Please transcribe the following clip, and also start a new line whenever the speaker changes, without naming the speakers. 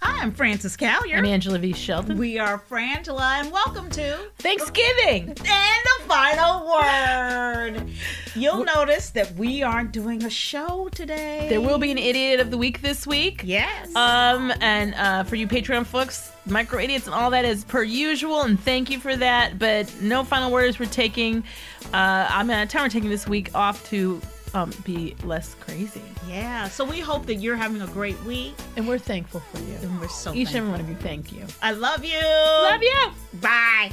Hi, I'm Frances Callier.
I'm Angela V. Shelton.
we are Frangela, and welcome to
Thanksgiving.
and the final word. You'll notice that we aren't doing a show today.
There will be an idiot of the week this week.
yes.
Um, and uh, for you Patreon folks, micro idiots and all that is per usual, and thank you for that. But no final words. We're taking. Uh, I'm at a time we're taking this week off to um, be less crazy,
yeah. So we hope that you're having a great week,
and we're thankful for you.
and we're so
Each and
thankful.
every one of you, thank you.
I love you.
Love you.
Bye.